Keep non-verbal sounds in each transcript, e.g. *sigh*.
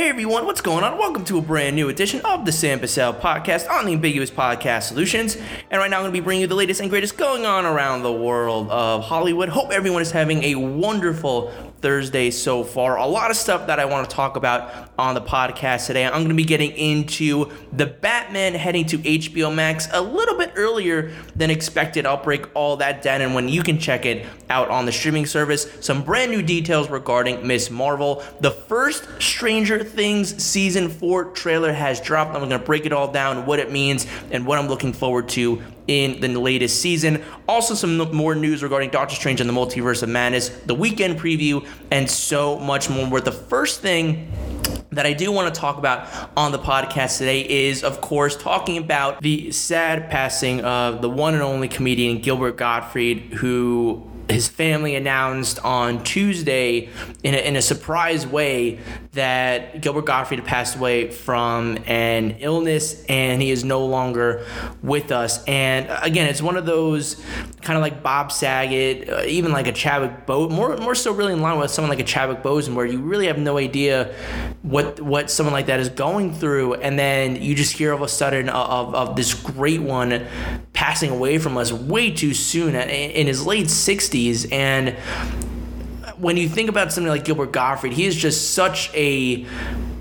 Hey everyone, what's going on? Welcome to a brand new edition of the Sam Bussell podcast on the Ambiguous Podcast Solutions. And right now I'm going to be bringing you the latest and greatest going on around the world of Hollywood. Hope everyone is having a wonderful Thursday so far. A lot of stuff that I want to talk about on the podcast today. I'm going to be getting into the Batman heading to HBO Max a little bit earlier than expected. I'll break all that down and when you can check it out on the streaming service. Some brand new details regarding Ms. Marvel. The first Stranger Things season 4 trailer has dropped. I'm going to break it all down, what it means, and what I'm looking forward to in the latest season. Also, some more news regarding Doctor Strange and the Multiverse of Madness, the weekend preview, and so much more. But the first thing that I do want to talk about on the podcast today is, of course, talking about the sad passing of the one and only comedian Gilbert Gottfried, who his family announced on Tuesday in a, in a surprise way that Gilbert Gottfried passed away from an illness and he is no longer with us. And again, it's one of those kind of like Bob Saget, uh, even like a Chadwick Boseman, more more so really in line with someone like a Chadwick Boseman, where you really have no idea what what someone like that is going through, and then you just hear all of a sudden of, of this great one passing away from us way too soon in his late 60s and when you think about something like Gilbert Gottfried, he is just such a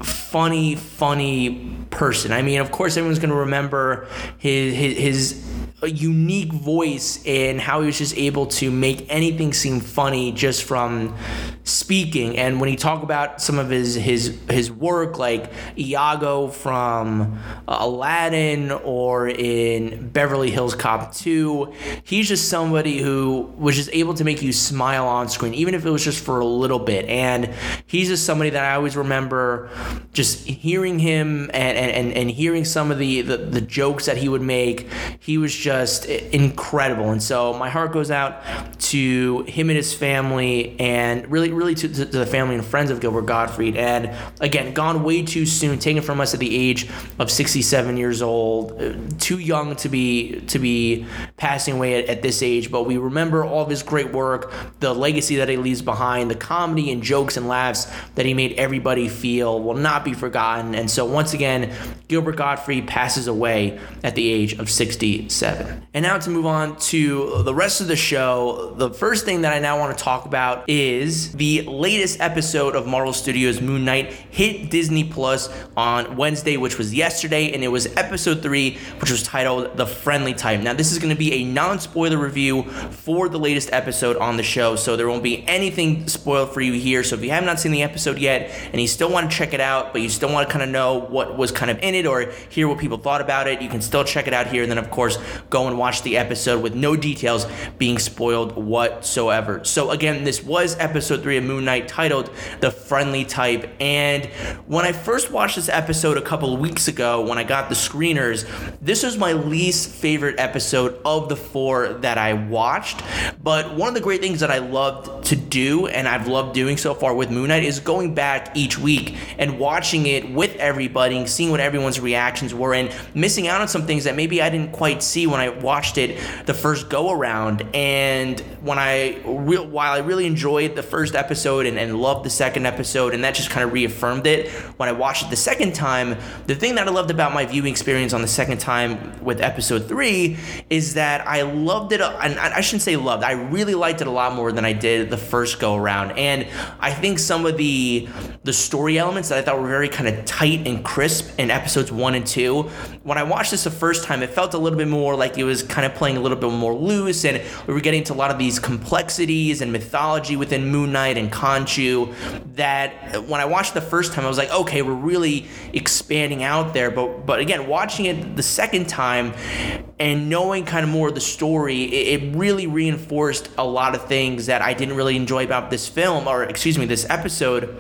funny, funny person. I mean, of course, everyone's going to remember his, his, his a unique voice and how he was just able to make anything seem funny just from speaking. And when he talked about some of his his his work, like Iago from Aladdin or in Beverly Hills Cop 2, he's just somebody who was just able to make you smile on screen, even if it was just for a little bit. And he's just somebody that I always remember just hearing him and and, and hearing some of the, the the jokes that he would make. He was just just incredible. And so my heart goes out to him and his family, and really, really to, to, the family and friends of Gilbert Gottfried. And again, gone way too soon, taken from us at the age of 67 years old, uh, too young to be to be passing away at, at this age. But we remember all of his great work, the legacy that he leaves behind, the comedy and jokes and laughs that he made everybody feel will not be forgotten. And so once again, Gilbert Gottfried passes away at the age of 67. And now to move on to the rest of the show, the first thing that I now want to talk about is the latest episode of Marvel Studios Moon Knight hit Disney Plus on Wednesday, which was yesterday, and it was episode three, which was titled The Friendly Type. Now, this is going to be a non spoiler review for the latest episode on the show, so there won't be anything spoiled for you here. So if you have not seen the episode yet and you still want to check it out, but you still want to kind of know what was kind of in it or hear what people thought about it, you can still check it out here. And then, of course, go and watch the episode with no details being spoiled whatsoever. So, again, this was episode three of Moon Knight titled The Friendly Type. And when I first watched this episode a couple weeks ago, when I got the screeners, this was my least favorite episode of the four that I watched. But one of the great things that I loved to do, and I've loved doing so far with Moon Knight, is going back each week and watching it with everybody and seeing what everyone's reactions were and missing out on some things that maybe I didn't quite see when I watched it the first go around. And when I, re- while I really enjoyed the first episode and, and loved the second episode, and that just kind of reaffirmed it, when I watched it the second time, the thing that I loved about my viewing experience on the second time with episode three is that I loved it, and I shouldn't say loved, I really liked it a lot more than I did the first go around. And I think some of the the story elements that I thought were very kind of tight and crisp in episodes one and two, when I watched this the first time, it felt a little bit more like it was kind of playing a little bit more loose, and we were getting to a lot of these complexities and mythology within Moon Knight and Khonshu that when I watched the first time, I was like, okay, we're really expanding out there. But but again, watching it the second time and knowing kind of more of the story, it, it really reinforced a lot of things that I didn't really enjoy about this film, or excuse me, this episode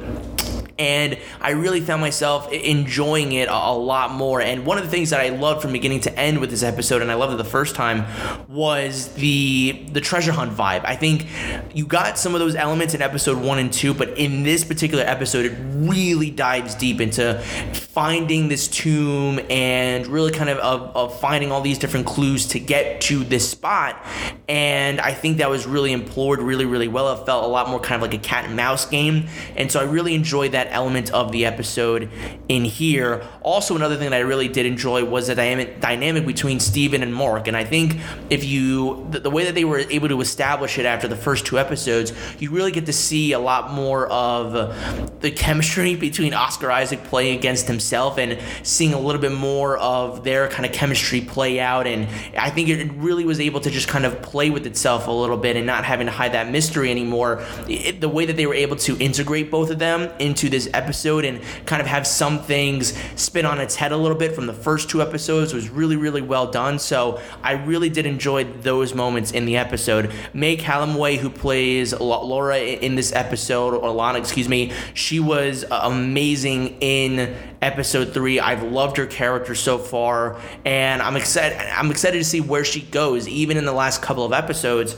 and I really found myself enjoying it a, lot more. And one of the things that I loved from beginning to end with this episode, and I loved it the first time, was the the treasure hunt vibe. I think you got some of those elements in episode one and two, but in this particular episode, it really dives deep into finding this tomb and really kind of, of, of finding all these different clues to get to this spot. And I think that was really implored really, really well. It felt a lot more kind of like a cat and mouse game. And so I really enjoyed that element of the episode in here. Also, another thing that I really did enjoy was the dynamic, dynamic between Steven and Mark. And I think if you, the, the way that they were able to establish it after the first two episodes, you really get to see a lot more of the chemistry *laughs* between Oscar Isaac playing against himself and seeing a little bit more of their kind of chemistry play out. And I think it really was able to just kind of play with itself a little bit and not having to hide that mystery anymore. It, the way that they were able to integrate both of them into this episode and kind of have some things spin on its head a little bit from the first two episodes was really, really well done. So I really did enjoy those moments in the episode. May Calamawy, who plays Laura in this episode, or Lana, excuse me, she was uh, amazing in episode three. I've loved her character so far, and I'm excited. I'm excited to see where she goes, even in the last couple of episodes.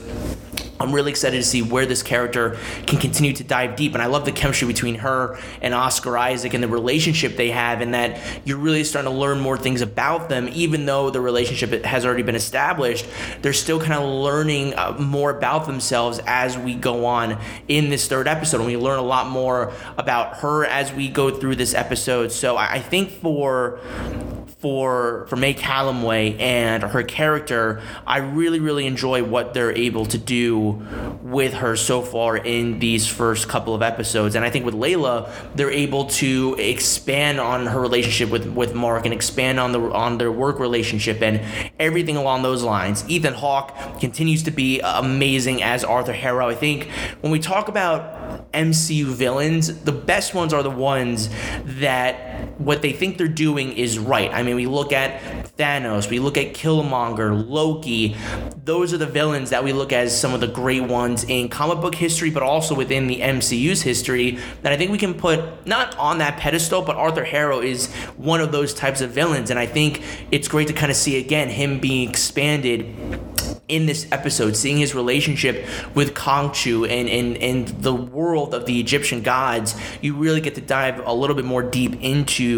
I'm really excited to see where this character can continue to dive deep. And I love the chemistry between her and Oscar Isaac and the relationship they have, and that you're really starting to learn more things about them, even though the relationship has already been established. They're still kind of learning uh, more about themselves as we go on in this third episode. And we learn a lot more about her as we go through this episode. So I think for for for May Calamawy and her character, I really really enjoy what they're able to do with her so far in these first couple of episodes. And I think with Layla, they're able to expand on her relationship with with Mark and expand on the on their work relationship and everything along those lines. Ethan Hawke continues to be amazing as Arthur Harrow. I think when we talk about MCU villains, the best ones are the ones that what they think they're doing is right. I mean, we look at Thanos, we look at Killmonger, Loki. Those are the villains that we look as some of the great ones in comic book history, but also within the MCU's history that I think we can put not on that pedestal, but Arthur Harrow is one of those types of villains. And I think it's great to kind of see again him being expanded in this episode, seeing his relationship with Khonshu and, and, and the world of the Egyptian gods, you really get to dive a little bit more deep into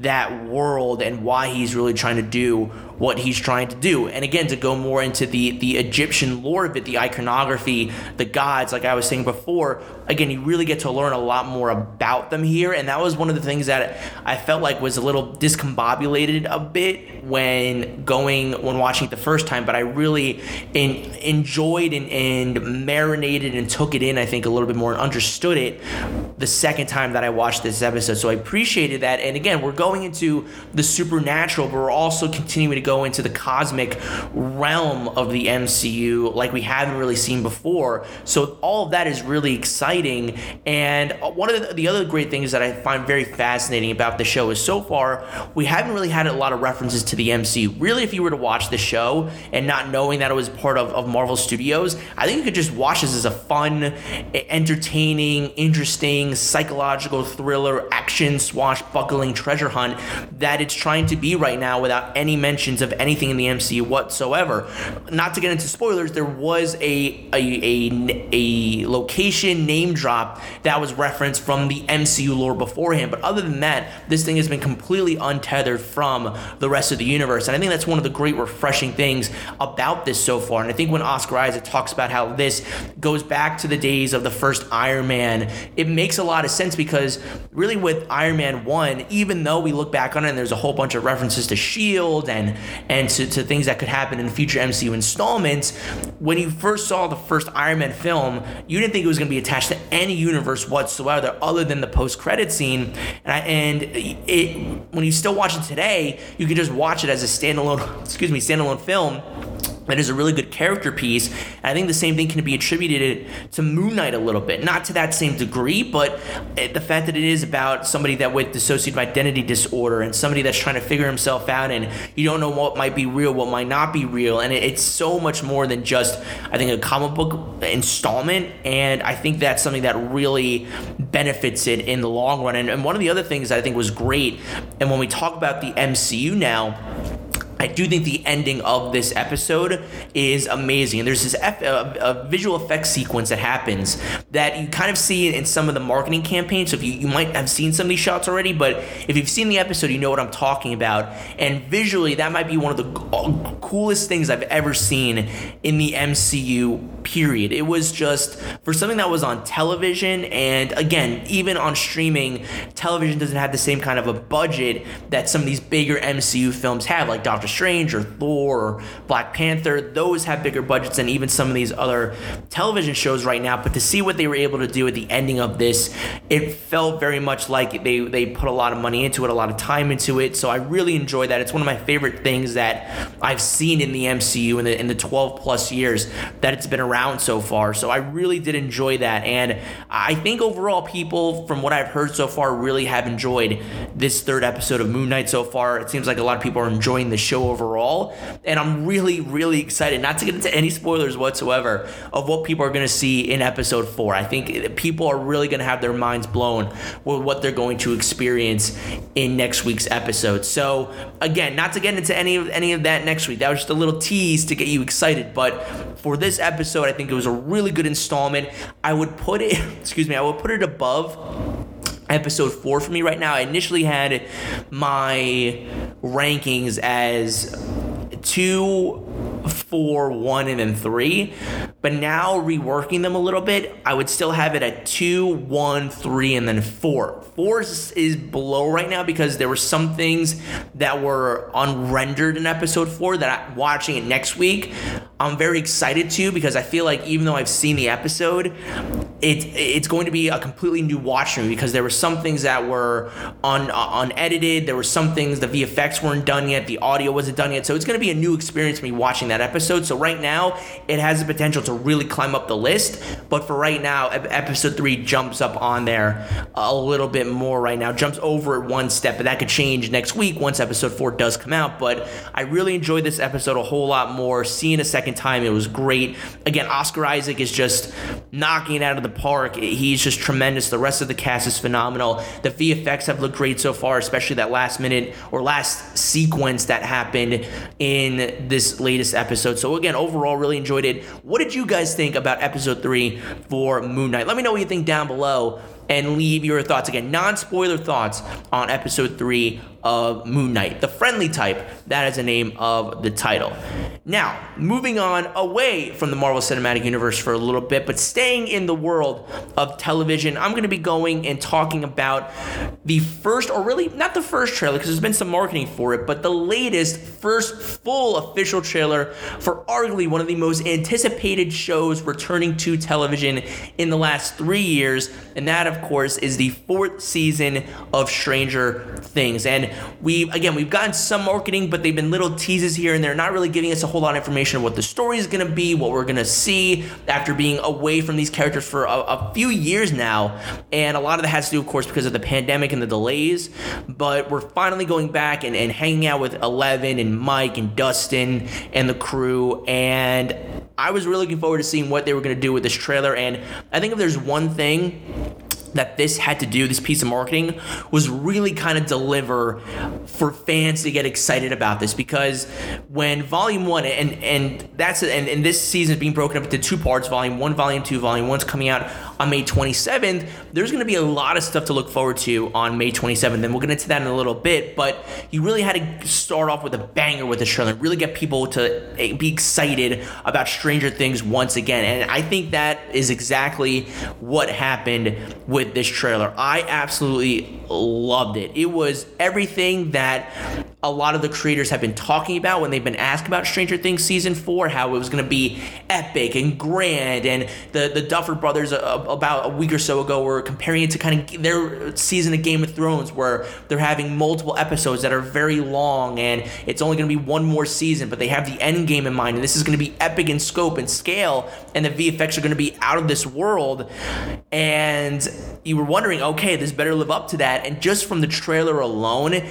that world and why he's really trying to do what he's trying to do. And again, to go more into the, the Egyptian lore of it, the iconography, the gods, like I was saying before, again, you really get to learn a lot more about them here. And that was one of the things that I felt like was a little discombobulated a bit when going, when watching it the first time. But I really in, enjoyed and, and marinated and took it in, I think, a little bit more and understood it the second time that I watched this episode. So I appreciated that. And again, we're going into the supernatural, but we're also continuing to go into the cosmic realm of the MCU like we haven't really seen before. So all of that is really exciting. And one of the, the other great things that I find very fascinating about the show is so far we haven't really had a lot of references to the MCU. Really, if you were to watch the show and not knowing that it was part of, of Marvel Studios, I think you could just watch this as a fun, entertaining, interesting, psychological thriller, action, swashbuckling treasure hunt that it's trying to be right now without any mentions of anything in the MCU whatsoever. Not to get into spoilers, there was a a, a, a location name drop that was referenced from the MCU lore beforehand. But other than that, this thing has been completely untethered from the rest of the universe. And I think that's one of the great refreshing things about this so far. And I think when Oscar Isaac talks about how this goes back to the days of the first Iron Man, it makes a lot of sense because really with Iron Man 1, even though we look back on it and there's a whole bunch of references to S.H.I.E.L.D. and and to, to things that could happen in future MCU installments, when you first saw the first Iron Man film, you didn't think it was going to be attached to any universe whatsoever other than the post credit scene. And I, and it when you still watch it today, you can just watch it as a standalone, *laughs* excuse me, standalone film that is a really good character piece. I think the same thing can be attributed to Moon Knight a little bit, not to that same degree, but the fact that it is about somebody that with dissociative identity disorder and somebody that's trying to figure himself out, and you don't know what might be real, what might not be real, and it's so much more than just I think a comic book installment, and I think that's something that really benefits it in the long run. And, and one of the other things I think was great, and when we talk about the MCU now I do think the ending of this episode is amazing. And there's this F, uh, a visual effects sequence that happens that you kind of see in some of the marketing campaigns. So if you, you might have seen some of these shots already, but if you've seen the episode, you know what I'm talking about. And visually, that might be one of the coolest things I've ever seen in the MCU period. It was just for something that was on television, and again, even on streaming, television doesn't have the same kind of a budget that some of these bigger MCU films have, like Doctor Strange or Thor or Black Panther. Those have bigger budgets than even some of these other television shows right now. But to see what they were able to do at the ending of this, it felt very much like they, they put a lot of money into it, a lot of time into it. So I really enjoy that. It's one of my favorite things that I've seen in the MCU in the, in the 12 plus years that it's been around so far. So I really did enjoy that. And I think overall, people, from what I've heard so far, really have enjoyed this third episode of Moon Knight so far. It seems like a lot of people are enjoying the show overall. And I'm really, really excited, not to get into any spoilers whatsoever, of what people are going to see in episode four. I think people are really going to have their minds blown with what they're going to experience in next week's episode. So, again, not to get into any of any of that next week. That was just a little tease to get you excited. But for this episode, I think it was a really good installment. I would put it, *laughs* excuse me, I would put it above episode four for me right now. I initially had my rankings as two, four, one, and then three. But now reworking them a little bit, I would still have it at two, one, three, and then four. Four is, is below right now because there were some things that were unrendered in episode four that I, watching it next week, I'm very excited to because I feel like even though I've seen the episode, it it's going to be a completely new watch for me because there were some things that were un, uh, unedited. There were some things the VFX weren't done yet, the audio wasn't done yet. So it's going to be a new experience for me watching that episode. So right now, it has the potential to really climb up the list. But for right now, episode three jumps up on there a little bit more right now, jumps over it one step. But that could change next week once episode four does come out. But I really enjoyed this episode a whole lot more. Seeing a second time, it was great. Again, Oscar Isaac is just knocking it out of the park. He's just tremendous. The rest of the cast is phenomenal. The VFX have looked great so far, especially that last minute or last sequence that happened in this latest episode. So again, overall, really enjoyed it. What did you guys think about episode three for Moon Knight? Let me know what you think down below and leave your thoughts again, non spoiler thoughts on episode three of Moon Knight, the friendly type. That is the name of the title. Now, moving on away from the Marvel Cinematic Universe for a little bit, but staying in the world of television, I'm going to be going and talking about the first, or really not the first trailer, because there's been some marketing for it, but the latest, first full official trailer for arguably one of the most anticipated shows returning to television in the last three years, and that, of course, is the fourth season of Stranger Things. And we, again, we've gotten some marketing, but they've been little teases here and they're not really giving us a whole lot of information of what the story is going to be, what we're going to see after being away from these characters for a, a few years now. And a lot of that has to do, of course, because of the pandemic and the delays. But we're finally going back and, and hanging out with Eleven and Mike and Dustin and the crew. And I was really looking forward to seeing what they were going to do with this trailer. And I think if there's one thing that this had to do, this piece of marketing, was really kind of deliver for fans to get excited about this. Because when volume one and and that's and, and this season is being broken up into two parts, volume one, volume two, volume one's coming out on May 27th. There's gonna be a lot of stuff to look forward to on May 27th, and we'll get into that in a little bit, but you really had to start off with a banger with the trailer, really get people to eh, be excited about Stranger Things once again. And I think that is exactly what happened with this trailer. I absolutely loved it. It was everything that a lot of the creators have been talking about when they've been asked about Stranger Things season four, how it was going to be epic and grand, and the the Duffer Brothers uh, about a week or so ago we were comparing it to kind of their season of Game of Thrones, where they're having multiple episodes that are very long, and it's only going to be one more season, but they have the end game in mind, and this is going to be epic in scope and scale, and the VFX are going to be out of this world, and you were wondering, okay, this better live up to that, and just from the trailer alone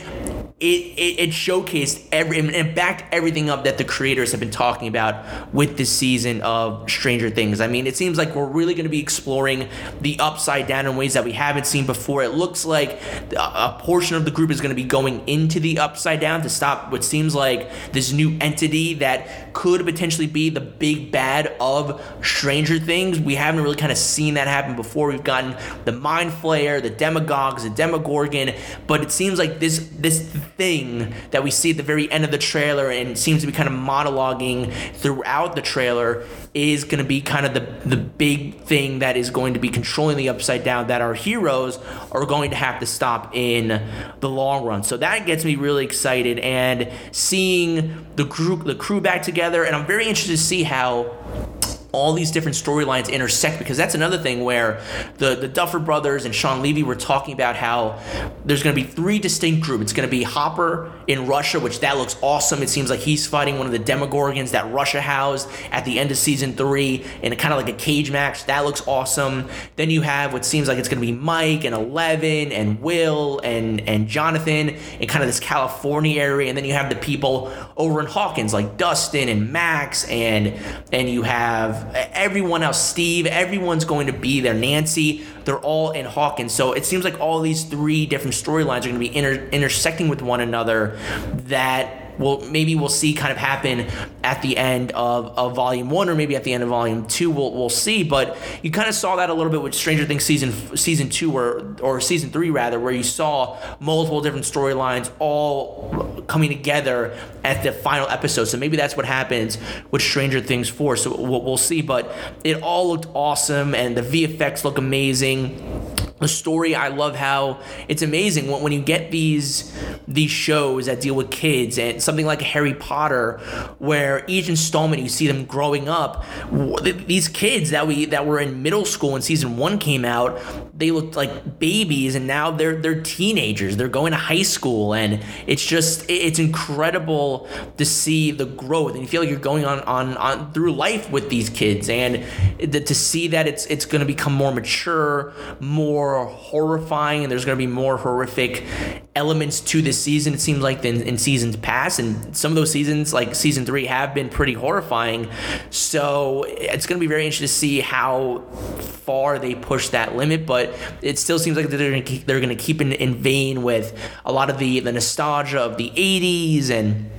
it, it, it showcased every and backed everything up that the creators have been talking about with this season of Stranger Things. I mean, it seems like we're really going to be exploring the upside down in ways that we haven't seen before. It looks like a portion of the group is going to be going into the upside down to stop what seems like this new entity that could potentially be the big bad of Stranger Things. We haven't really kind of seen that happen before. We've gotten the Mind Flayer, the Demodogs, the Demogorgon, but it seems like this this thing that we see at the very end of the trailer and seems to be kind of monologuing throughout the trailer is going to be kind of the the big thing that is going to be controlling the upside down that our heroes are going to have to stop in the long run. So that gets me really excited and seeing the group the crew back together and I'm very interested to see how all these different storylines intersect because that's another thing where the the Duffer brothers and Shawn Levy were talking about how there's going to be three distinct groups. It's going to be Hopper in Russia, which that looks awesome. It seems like he's fighting one of the Demogorgons that Russia housed at the end of season three in kind of like a cage match. That looks awesome. Then you have what seems like it's going to be Mike and Eleven and Will and and Jonathan in kind of this California area, and then you have the people over in Hawkins like Dustin and Max and and you have everyone else, Steve, everyone's going to be there. Nancy, they're all in Hawkins. So it seems like all these three different storylines are going to be inter- intersecting with one another that well, maybe we'll see kind of happen at the end of, of volume one or maybe at the end of volume two. We'll, we'll see. But you kind of saw that a little bit with Stranger Things season season two or or season three rather, where you saw multiple different storylines all coming together at the final episode. So maybe that's what happens with Stranger Things four. So we'll, we'll see. But it all looked awesome, and the VFX look amazing the story i love how it's amazing when, when you get these these shows that deal with kids and something like harry potter where each installment you see them growing up these kids that we that were in middle school when season one came out they looked like babies and now they're they're teenagers. They're going to high school and it's just it's incredible to see the growth and you feel like you're going on on, on through life with these kids and to see that it's it's going to become more mature more more horrifying and there's going to be more horrific elements to this season it seems like than in seasons past. And some of those seasons like season three have been pretty horrifying. So it's going to be very interesting to see how far they push that limit but it still seems like they're going to keep, they're going to keep in, in vein with a lot of the the nostalgia of the 80s and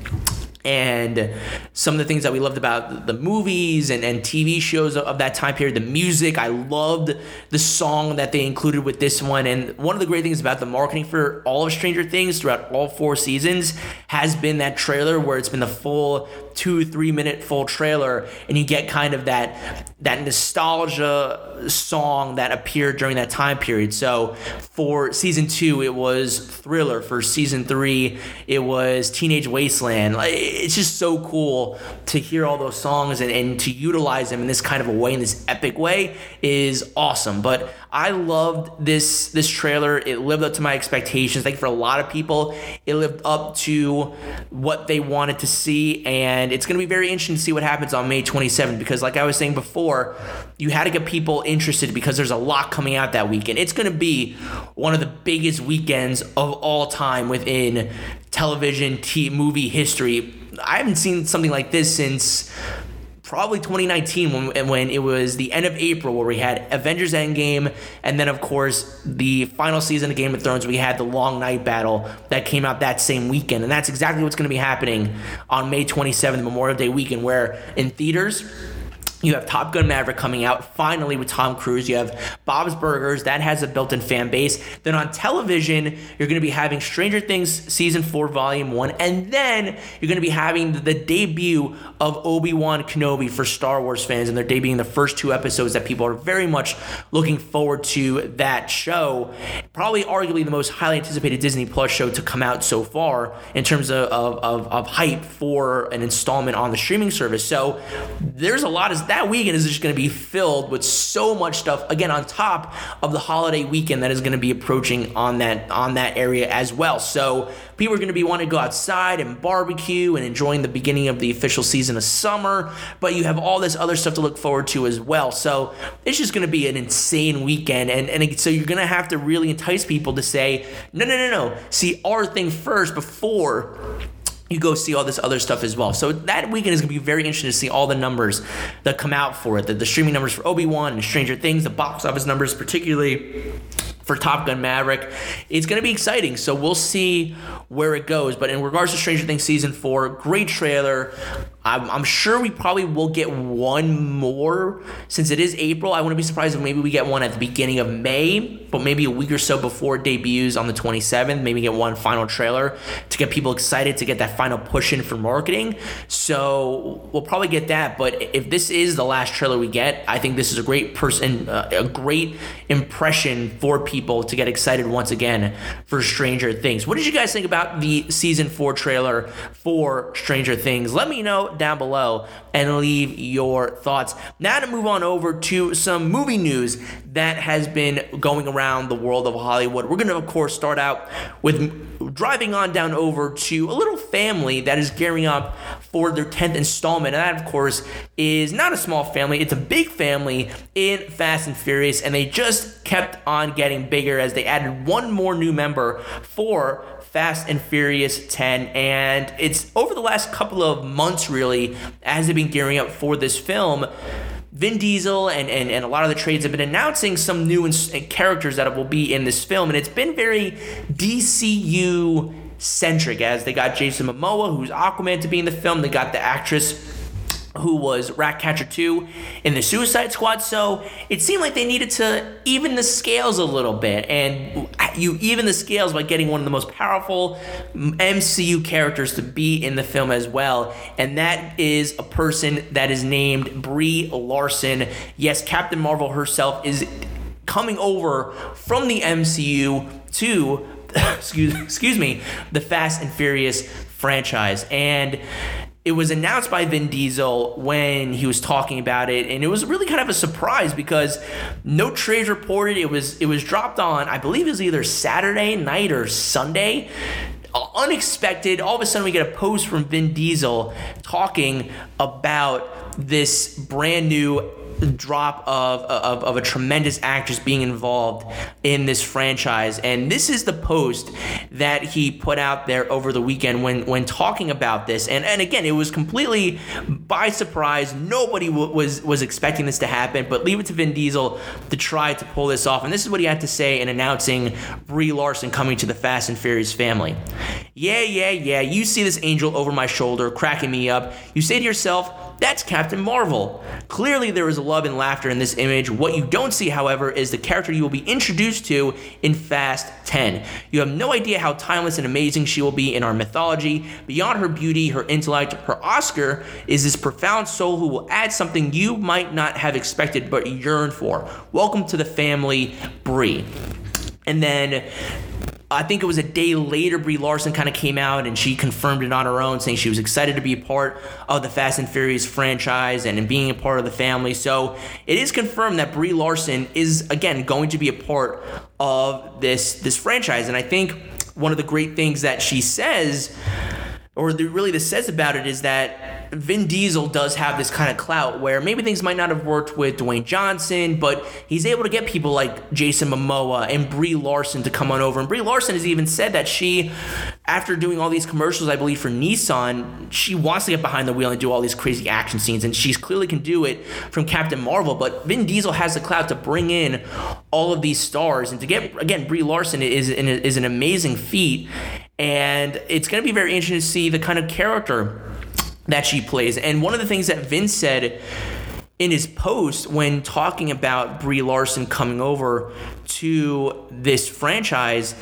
and some of the things that we loved about the movies and, and TV shows of, that time period, the music. I loved the song that they included with this one. And one of the great things about the marketing for all of Stranger Things throughout all four seasons has been that trailer where it's been the full two, three minute full trailer, and you get kind of that that nostalgia song that appeared during that time period. So for season two, it was Thriller. For season three, it was Teenage Wasteland. It's just so cool to hear all those songs and, and to utilize them in this kind of a way, in this epic way, is awesome. But I loved this this trailer. It lived up to my expectations. I think for a lot of people, it lived up to what they wanted to see, and it's going to be very interesting to see what happens on May 27th. Because, like I was saying before, you had to get people interested because there's a lot coming out that weekend. It's going to be one of the biggest weekends of all time within television, t- movie history. I haven't seen something like this since probably 2019 when, when it was the end of April where we had Avengers Endgame and then of course the final season of Game of Thrones we had the Long Night Battle that came out that same weekend. And that's exactly what's going to be happening on May 27th Memorial Day weekend where in theaters you have Top Gun Maverick coming out finally with Tom Cruise. You have Bob's Burgers, that has a built in fan base. Then on television, you're going to be having Stranger Things Season 4, Volume 1. And then you're going to be having the debut of Obi Wan Kenobi for Star Wars fans. And they're debuting the first two episodes that people are very much looking forward to that show. Probably, arguably, the most highly anticipated Disney Plus show to come out so far in terms of, of, of, of hype for an installment on the streaming service. So there's a lot of that weekend is just going to be filled with so much stuff. Again, on top of the holiday weekend that is going to be approaching on that on that area as well. So people are going to be wanting to go outside and barbecue and enjoying the beginning of the official season of summer. But you have all this other stuff to look forward to as well. So it's just going to be an insane weekend, and and so you're going to have to really entice people to say, no, no, no, no, see our thing first before you go see all this other stuff as well. So that weekend is going to be very interesting to see all the numbers that come out for it, the, the streaming numbers for Obi Wan and Stranger Things, the box office numbers, particularly for Top Gun Maverick. It's going to be exciting. So we'll see where it goes. But in regards to Stranger Things season four, great trailer. I'm, I'm, sure we probably will get one more since it is April. I wouldn't be surprised if maybe we get one at the beginning of May, but maybe a week or so before debuts on the 27th. Maybe get one final trailer to get people excited to get that final push in for marketing. So we'll probably get that. But if this is the last trailer we get, I think this is a great person, uh, a great impression for people to get excited once again for Stranger Things. What did you guys think about the season four trailer for Stranger Things? Let me know down below and leave your thoughts. Now to move on over to some movie news that has been going around the world of Hollywood. We're going to, of course, start out with driving on down over to a little family that is gearing up for their 10th installment. And that, of course, is not a small family, it's a big family in Fast and Furious. And they just kept on getting bigger as they added one more new member for Fast and Furious 10. And it's over the last couple of months, really, as they've been gearing up for this film. Vin Diesel and, and, and a lot of the trades have been announcing some new ins- characters that will be in this film. And it's been very DCU centric as they got Jason Momoa, who's Aquaman, to be in the film. They got the actress who was Ratcatcher 2 in the Suicide Squad. So it seemed like they needed to even the scales a little bit. And you even the scales by getting one of the most powerful MCU characters to be in the film as well. And that is a person that is named Brie Larson. Yes, Captain Marvel herself is coming over from the MCU to *coughs* excuse excuse me, the Fast and Furious franchise. And it was announced by Vin Diesel when he was talking about it, and it was really kind of a surprise because no trades reported. It was it was dropped on, I believe it was either Saturday night or Sunday. Unexpected. All of a sudden, we get a post from Vin Diesel talking about this brand new drop of, of, of a tremendous actress being involved in this franchise. And this is the post that he put out there over the weekend when, when talking about this. And, and again, it was completely by surprise. Nobody w- was, was expecting this to happen, but leave it to Vin Diesel to try to pull this off. And this is what he had to say in announcing Brie Larson coming to the Fast and Furious family. Yeah, yeah, yeah, you see this angel over my shoulder cracking me up. You say to yourself, that's Captain Marvel. Clearly, there is love and laughter in this image. What you don't see, however, is the character you will be introduced to in Fast 10. You have no idea how timeless and amazing she will be in our mythology. Beyond her beauty, her intellect, her Oscar is this profound soul who will add something you might not have expected but yearn for. Welcome to the family, Brie. And then I think it was a day later, Brie Larson kind of came out and she confirmed it on her own, saying she was excited to be a part of the Fast and Furious franchise and being a part of the family. So it is confirmed that Brie Larson is again going to be a part of this this franchise. And I think one of the great things that she says, or the, really this says about it, is that Vin Diesel does have this kind of clout where maybe things might not have worked with Dwayne Johnson, but he's able to get people like Jason Momoa and Brie Larson to come on over. And Brie Larson has even said that she, after doing all these commercials, I believe for Nissan, she wants to get behind the wheel and do all these crazy action scenes, and she clearly can do it from Captain Marvel. But Vin Diesel has the clout to bring in all of these stars, and to get again Brie Larson is is an amazing feat, and it's going to be very interesting to see the kind of character that she plays. And one of the things that Vince said in his post when talking about Brie Larson coming over to this franchise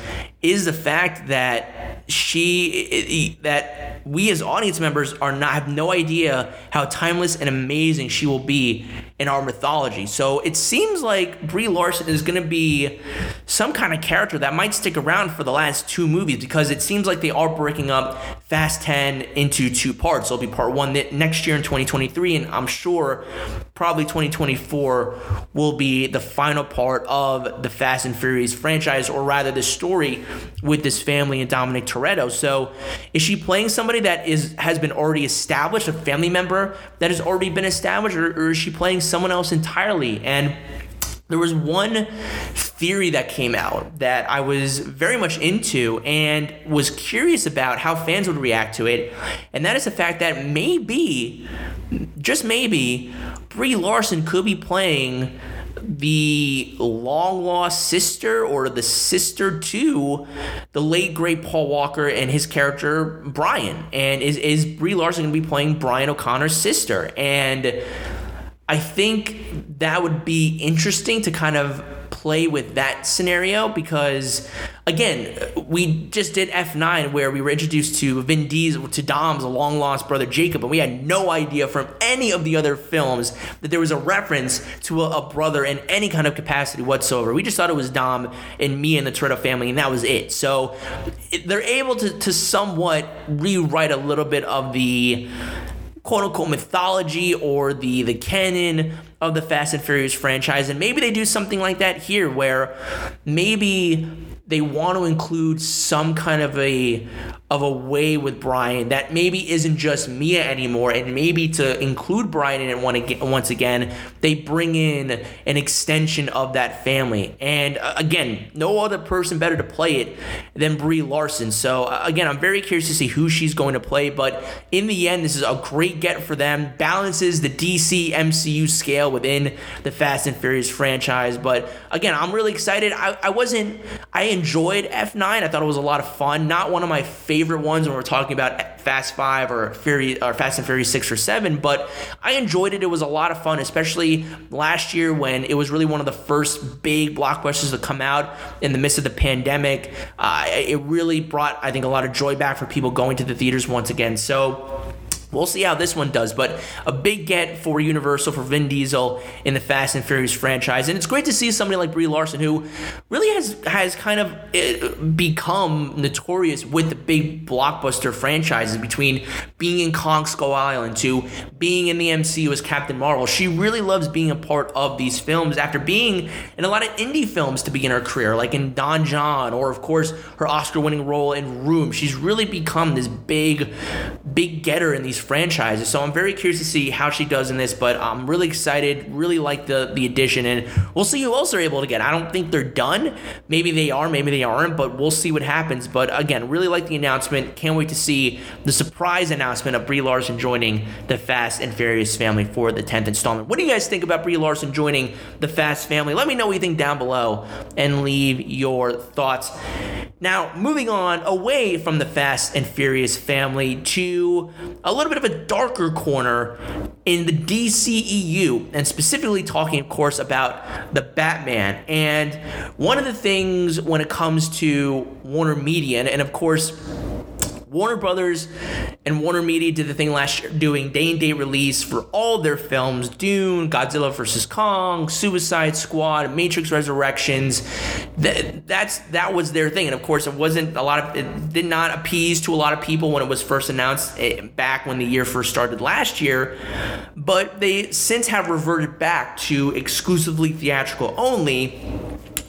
is the fact that she that we as audience members are not have no idea how timeless and amazing she will be in our mythology. So it seems like Brie Larson is going to be some kind of character that might stick around for the last two movies because it seems like they are breaking up Fast 10 into two parts. It'll be part one next year in 2023, and I'm sure probably 2024 will be the final part of the Fast and Furious franchise, or rather the story with this family and Dominic Toretto. So, is she playing somebody that is has been already established, a family member that has already been established, or, or is she playing someone else entirely? And there was one theory that came out that I was very much into and was curious about how fans would react to it, and that is the fact that maybe, just maybe, Brie Larson could be playing the long lost sister or the sister to the late great Paul Walker and his character Brian. And is is Brie Larson going to be playing Brian O'Connor's sister? And I think that would be interesting to kind of play with that scenario because again we just did F9 where we were introduced to Vin Diesel to Dom's long lost brother Jacob and we had no idea from any of the other films that there was a reference to a, a brother in any kind of capacity whatsoever. We just thought it was Dom and Mia and the Toretto family and that was it. So they're able to, to somewhat rewrite a little bit of the quote unquote mythology or the the canon of the Fast and Furious franchise. And maybe they do something like that here where maybe they want to include some kind of a of a way with Brian that maybe isn't just Mia anymore, and maybe to include Brian in it once again, they bring in an extension of that family. And uh, again, no other person better to play it than Brie Larson. So uh, again, I'm very curious to see who she's going to play. But in the end, this is a great get for them. Balances the DC MCU scale within the Fast and Furious franchise. But again, I'm really excited. I, I wasn't. I enjoyed F9. I thought it was a lot of fun. Not one of my favorite ones when we're talking about Fast Five or Fury or Fast and Furious Six or Seven, but I enjoyed it. It was a lot of fun, especially last year when it was really one of the first big blockbusters to come out in the midst of the pandemic. Uh, it really brought, I think, a lot of joy back for people going to the theaters once again. So We'll see how this one does, but a big get for Universal for Vin Diesel in the Fast and Furious franchise, and it's great to see somebody like Brie Larson who really has has kind of eh, become notorious with the big blockbuster franchises. Between being in Kong Skull Island to being in the MCU as Captain Marvel, she really loves being a part of these films. After being in a lot of indie films to begin her career, like in Don Jon, or of course her Oscar-winning role in Room, she's really become this big, big getter in these franchises. So I'm very curious to see how she does in this, but I'm really excited, really like the the addition, and we'll see who else they're able to get. I don't think they're done. Maybe they are, maybe they aren't, but we'll see what happens. But again, really like the announcement. Can't wait to see the surprise announcement of Brie Larson joining the Fast and Furious family for the 10th installment. What do you guys think about Brie Larson joining the Fast family? Let me know what you think down below and leave your thoughts. Now, moving on away from the Fast and Furious family to a little bit of a darker corner in the DCEU, and specifically talking, of course, about the Batman. And one of the things when it comes to Warner Media, and of course, Warner Brothers and Warner Media did the thing last year, doing day and day release for all their films: Dune, Godzilla vs Kong, Suicide Squad, Matrix Resurrections. That that's that was their thing, and of course, it wasn't a lot of. It did not appease to a lot of people when it was first announced eh, back when the year first started last year. But they since have reverted back to exclusively theatrical only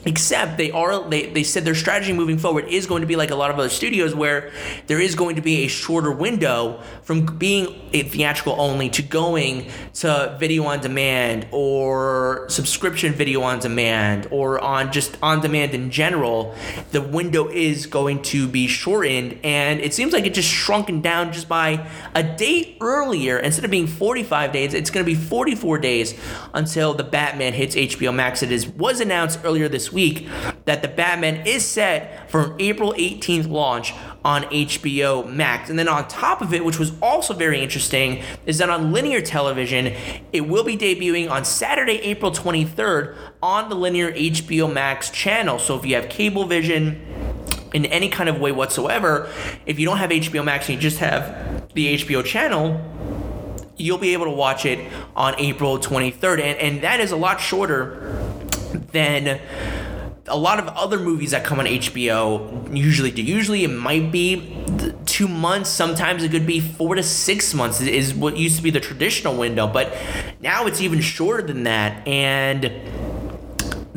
Except they are they, they said their strategy moving forward is going to be like a lot of other studios where there is going to be a shorter window from being a theatrical only to going to video on demand or subscription video on demand or on just on demand in general. The window is going to be shortened and it seems like it just shrunken down just by a day earlier. Instead of being 45 days, it's going to be 44 days until the Batman hits HBO Max. It is was announced earlier this week that the Batman is set for an April 18th launch on HBO Max. And then on top of it, which was also very interesting, is that on linear television, it will be debuting on Saturday, April 23rd on the linear HBO Max channel. So if you have cable vision, in any kind of way whatsoever, if you don't have HBO Max and you just have the HBO channel, you'll be able to watch it on April 23rd. And, and that is a lot shorter than a lot of other movies that come on HBO usually do. Usually it might be two months. Sometimes it could be four to six months is what used to be the traditional window, but now it's even shorter than that. And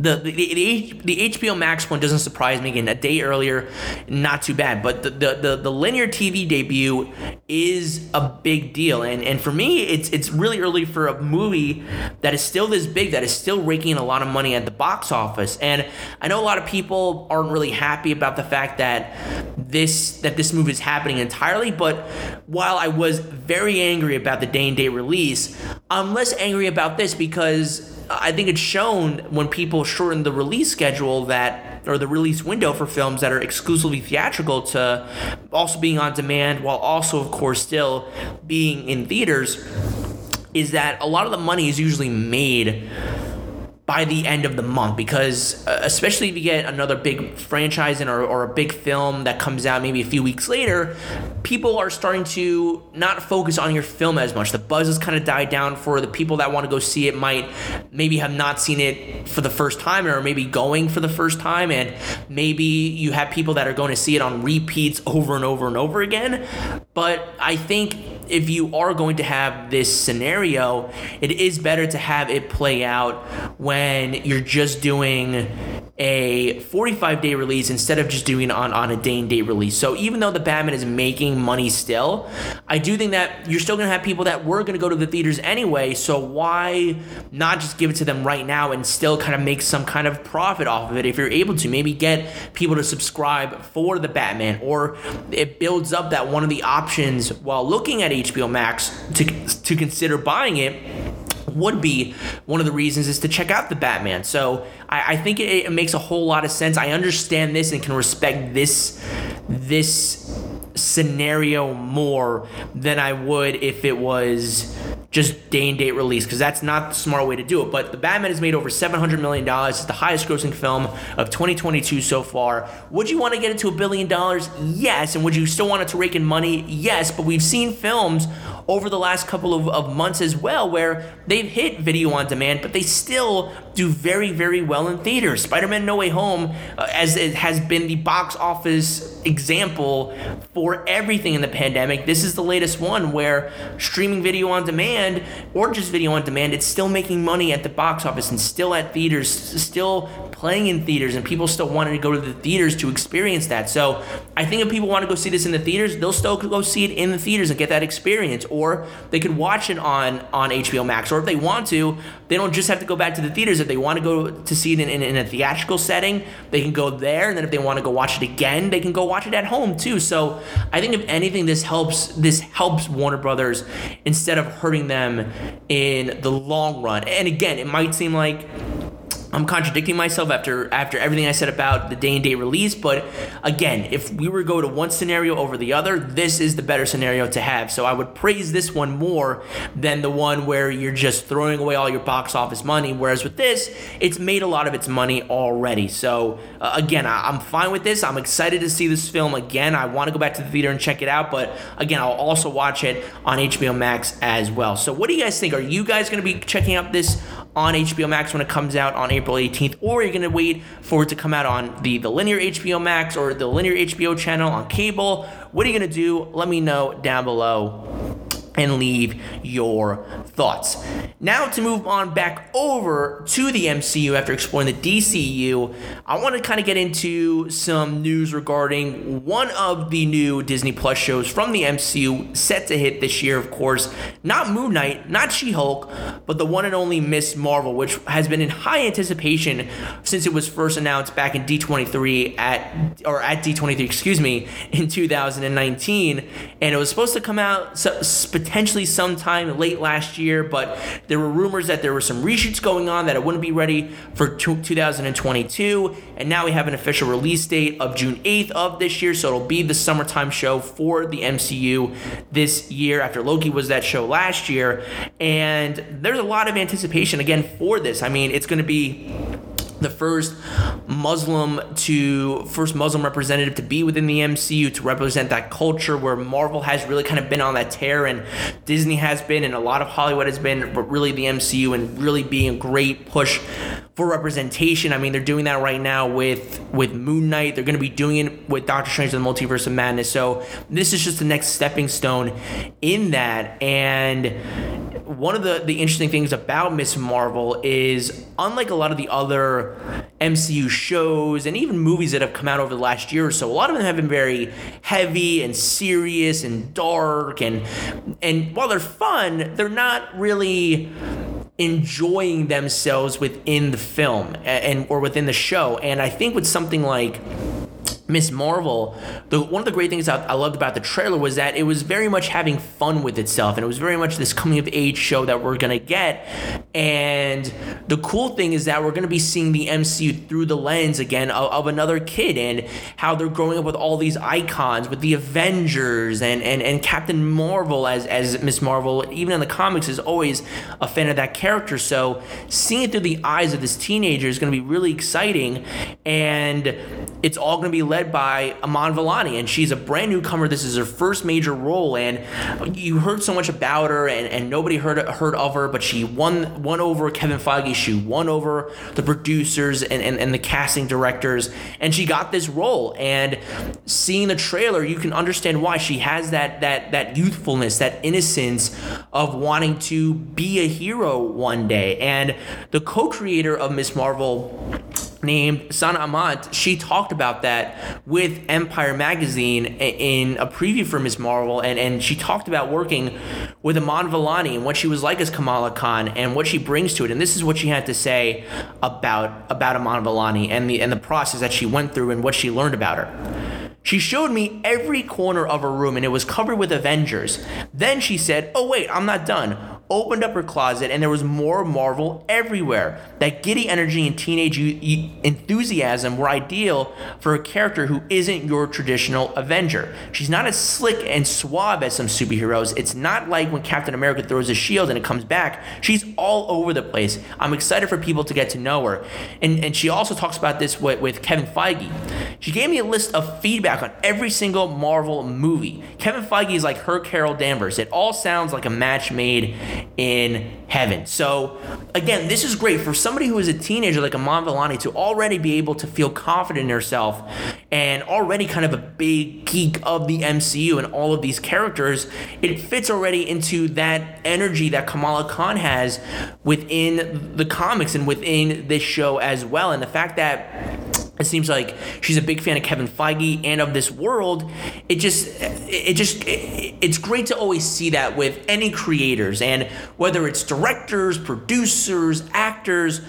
the, the, the, the, HBO Max one doesn't surprise me again. A day earlier, not too bad. But the, the, the, the, linear TV debut is a big deal. And and for me, it's it's really early for a movie that is still this big, that is still raking in a lot of money at the box office. And I know a lot of people aren't really happy about the fact that this that this movie is happening entirely. But while I was very angry about the day and day release, I'm less angry about this because I think it's shown when people shorten the release schedule that or the release window for films that are exclusively theatrical to also being on demand while also of course still being in theaters is that a lot of the money is usually made by the end of the month because uh, especially if you get another big franchise in or, or a big film that comes out maybe a few weeks later people are starting to not focus on your film as much. The buzz has kind of died down for the people that want to go see it might maybe have not seen it for the first time or maybe going for the first time and maybe you have people that are going to see it on repeats over and over and over again. But i think if you are going to have this scenario, it is better to have it play out when you're just doing a 45 day release instead of just doing on, on a day and date release. So even though the Batman is making money still, I do think that you're still gonna have people that were gonna go to the theaters anyway. So why not just give it to them right now and still kind of make some kind of profit off of it if you're able to? Maybe get people to subscribe for the Batman, or it builds up that one of the options while looking at HBO Max to to consider buying it would be one of the reasons is to check out the Batman. So I, I think it, it, makes a whole lot of sense. I understand this and can respect this this scenario more than I would if it was just day and date release because that's not the smart way to do it. But the Batman has made over $700 million. It's the highest grossing film of 2022 so far. Would you want to get it to a billion dollars? Yes. And would you still want it to rake in money? Yes. But we've seen films over the last couple of, of months as well, where they've hit video on demand, but they still do very, very well in theaters. Spider Man No Way Home, uh, as it has been the box office example for everything in the pandemic, this is the latest one where streaming video on demand or just video on demand, it's still making money at the box office and still at theaters, still playing in theaters, and people still wanted to go to the theaters to experience that. So I think if people want to go see this in the theaters, they'll still go see it in the theaters and get that experience or they could watch it on on HBO Max. Or if they want to, they don't just have to go back to the theaters. If they want to go to see it in, in, in a theatrical setting, they can go there. And then if they want to go watch it again, they can go watch it at home too. So I think if anything, this helps this helps Warner Brothers instead of hurting them in the long run. And again, it might seem like I'm contradicting myself after after everything I said about the day and day release, but again, if we were to go to one scenario over the other, this is the better scenario to have. So I would praise this one more than the one where you're just throwing away all your box office money. Whereas with this, it's made a lot of its money already. So uh, again, I, I'm fine with this. I'm excited to see this film again. I want to go back to the theater and check it out, but again, I'll also watch it on HBO Max as well. So what do you guys think? Are you guys going to be checking out this on HBO Max when it comes out on April 18th, or you're to wait for it to come out on the, the linear HBO Max or the linear HBO channel on cable. What are you to do? Let me know down below and leave your thoughts. Now, to move on back over to the MCU after exploring the DCU, I want to kind of get into some news regarding one of the new Disney Plus shows from the MCU set to hit this year, of course. Not Moon Knight, not She Hulk, but the one and only Ms. Marvel, which has been in high anticipation since it was first announced back in D23 at, or at D23, excuse me, in 2019. And it was supposed to come out. Potentially sometime late last year, but there were rumors that there were some reshoots going on that it wouldn't be ready for 2022. And now we have an official release date of June 8th of this year, so it'll be the summertime show for the MCU this year after Loki was that show last year. And there's a lot of anticipation again for this. I mean, it's going to be the first Muslim to first Muslim representative to be within the MCU to represent that culture where Marvel has really kind of been on that tear and Disney has been and a lot of Hollywood has been but really the MCU and really being a great push for representation. I mean, they're doing that right now with with Moon Knight. They're going to be doing it with Doctor Strange and the Multiverse of Madness. So this is just the next stepping stone in that. And one of the the interesting things about Ms. Marvel is unlike a lot of the other MCU shows and even movies that have come out over the last year or so, a lot of them have been very heavy and serious and dark and and while they're fun, they're not really enjoying themselves within the film and or within the show. And I think with something like Ms. Marvel, the one of the great things I, I, loved about the trailer was that it was very much having fun with itself, and it was very much this coming of age show that we're gonna get. And the cool thing is that we're gonna be seeing the MCU through the lens again of, of another kid and how they're growing up with all these icons, with the Avengers and and, and Captain Marvel as as Ms. Marvel, even in the comics, is always a fan of that character. So seeing it through the eyes of this teenager is gonna be really exciting, and it's all gonna be led led by Iman Vellani, and she's a brand newcomer. This is her first major role, and you heard so much about her, and, and nobody heard heard of her, but she won won over Kevin Feige. She won over the producers and, and, and the casting directors, and she got this role. And seeing the trailer, you can understand why she has that that that youthfulness, that innocence of wanting to be a hero one day. And the co-creator of Ms. Marvel named Sana Amanat, she talked about that with Empire Magazine in a preview for Ms. Marvel, and, and she talked about working with Iman Vellani and what she was like as Kamala Khan and what she brings to it. And this is what she had to say about about Iman Vellani and the and the process that she went through and what she learned about her. She showed me every corner of her room and it was covered with Avengers. Then she said, Oh, wait, I'm not done opened up her closet and there was more Marvel everywhere. That giddy energy and teenage enthusiasm were ideal for a character who isn't your traditional Avenger. She's not as slick and suave as some superheroes. It's not like when Captain America throws a shield and it comes back. She's all over the place. I'm excited for people to get to know her. And, and she also talks about this with, with Kevin Feige. She gave me a list of feedback on every single Marvel movie. Kevin Feige is like her Carol Danvers. It all sounds like a match made in heaven. So again, this is great for somebody who is a teenager like Iman Vellani to already be able to feel confident in herself and already kind of a big geek of the MCU and all of these characters. It fits already into that energy that Kamala Khan has within the comics and within this show as well. And the fact that it seems like she's a big fan of Kevin Feige and of this world. It just, it just, it's great to always see that with any creators, and whether it's directors, producers, actors,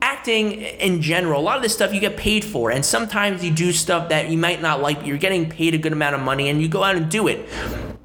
acting in general, a lot of this stuff you get paid for, and sometimes you do stuff that you might not like, but you're getting paid a good amount of money, and you go out and do it.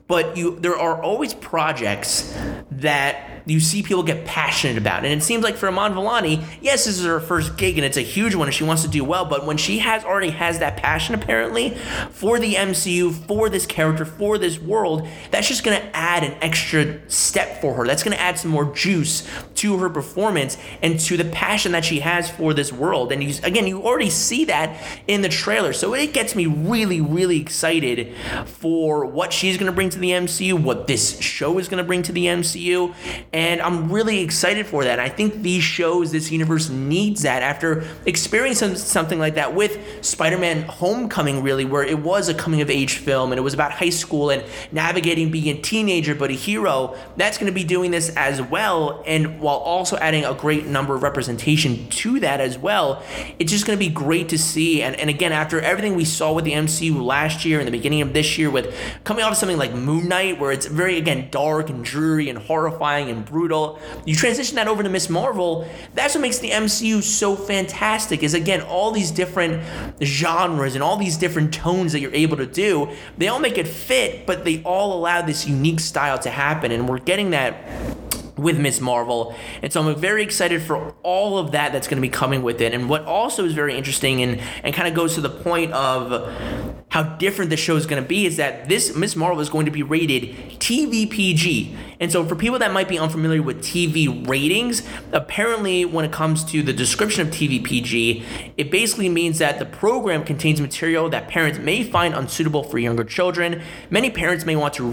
But you, there are always projects that you see people get passionate about. And it seems like for Iman Vellani, yes, this is her first gig and it's a huge one and she wants to do well, but when she has already has that passion apparently for the MCU, for this character, for this world, that's just gonna add an extra step for her. That's gonna add some more juice to her performance and to the passion that she has for this world. And you, again, you already see that in the trailer. So it gets me really, really excited for what she's gonna bring to the MCU, what this show is gonna bring to the MCU. And I'm really excited for that. I think these shows, this universe needs that after experiencing something like that with Spider Man Homecoming, really, where it was a coming of age film and it was about high school and navigating being a teenager but a hero. That's going to be doing this as well. And while also adding a great number of representation to that as well, it's just going to be great to see. And, and again, after everything we saw with the MCU last year and the beginning of this year, with coming off of something like Moon Knight, where it's very, again, dark and dreary and horrifying and brutal. You transition that over to Ms. Marvel. That's what makes the MCU so fantastic. Is again all these different genres and all these different tones that you're able to do. They all make it fit, but they all allow this unique style to happen, and we're getting that with Ms. Marvel. And so I'm very excited for all of that that's going to be coming with it. And what also is very interesting and, and kind of goes to the point of how different the show is going to be is that this Ms. Marvel is going to be rated TVPG. And so, for people that might be unfamiliar with TV ratings, apparently, when it comes to the description of TV PG, it basically means that the program contains material that parents may find unsuitable for younger children. Many parents may want to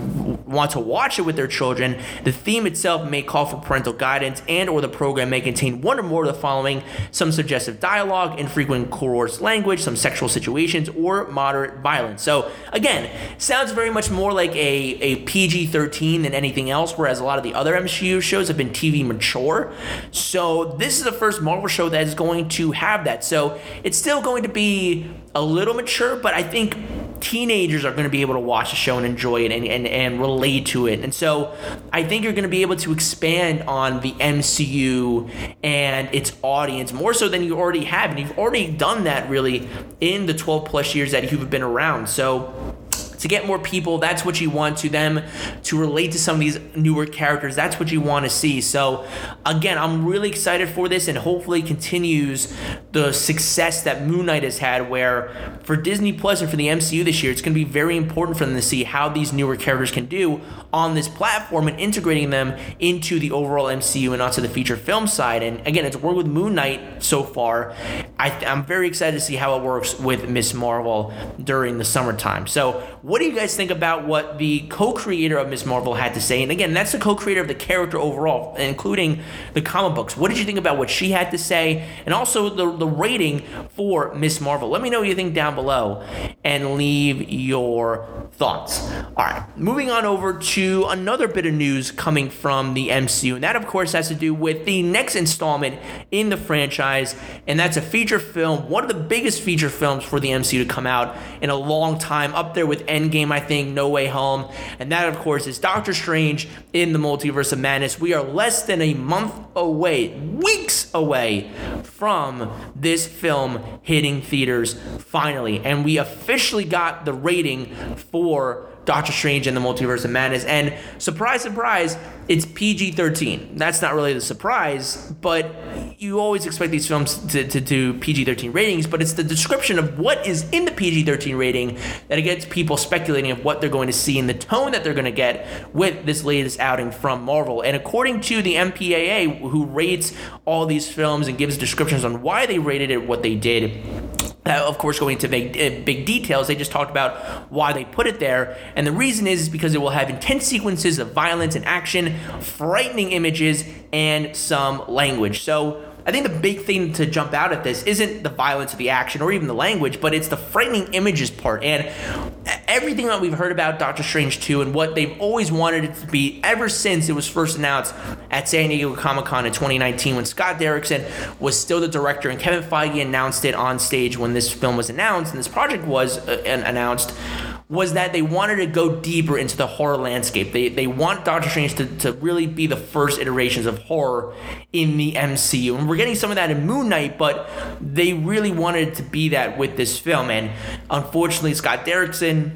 want to watch it with their children. The theme itself may call for parental guidance, and or the program may contain one or more of the following: some suggestive dialogue, infrequent coarse language, some sexual situations, or moderate violence. So, again, sounds very much more like a, a PG 13 than anything else, whereas a lot of the other MCU shows have been TV mature. So, this is the first Marvel show that is going to have that. So, it's still going to be a little mature, but I think teenagers are going to be able to watch the show and enjoy it and, and, and relate to it. And so I think you're going to be able to expand on the MCU and its audience more so than you already have. And you've already done that really in the 12 plus years that you've been around. So to get more people. That's what you want to them to relate to some of these newer characters. That's what you want to see. So, again, I'm really excited for this and hopefully continues the success that Moon Knight has had. Where for Disney Plus and for the MCU this year, it's going to be very important for them to see how these newer characters can do on this platform and integrating them into the overall MCU and onto the feature film side. And again, it's worked with Moon Knight so far. I, I'm very excited to see how it works with Ms. Marvel during the summertime. So, what do you guys think about what the co-creator of Ms. Marvel had to say? And again, that's the co-creator of the character overall, including the comic books. What did you think about what she had to say, and also the the rating for Ms. Marvel? Let me know what you think down below, and leave your thoughts. All right, moving on over to another bit of news coming from the MCU, and that of course has to do with the next installment in the franchise, and that's a feature film, one of the biggest feature films for the MCU to come out in a long time, up there with Endgame, I think, No Way Home. And that, of course, is Doctor Strange in the Multiverse of Madness. We are less than a month away, weeks away from this film hitting theaters finally. And we officially got the rating for Doctor Strange and the Multiverse of Madness. And surprise, surprise, it's PG 13. That's not really the surprise, but you always expect these films to, to do PG 13 ratings, but it's the description of what is in the PG 13 rating that gets people speculating of what they're going to see and the tone that they're going to get with this latest outing from Marvel. And according to the MPAA, who rates all these films and gives descriptions on why they rated it what they did, uh, of course, going into big, uh, big details, they just talked about why they put it there. And the reason is, is because it will have intense sequences of violence and action, frightening images, and some language. So I think the big thing to jump out at this isn't the violence of the action or even the language, but it's the frightening images part. And everything that we've heard about Doctor Strange 2 and what they've always wanted it to be ever since it was first announced at San Diego Comic Con in 2019 when Scott Derrickson was still the director and Kevin Feige announced it on stage when this film was announced and this project was uh, announced was that they wanted to go deeper into the horror landscape. They, they want Doctor Strange to, to really be the first iterations of horror in the MCU. And we're getting some of that in Moon Knight, but they really wanted to be that with this film. And unfortunately, Scott Derrickson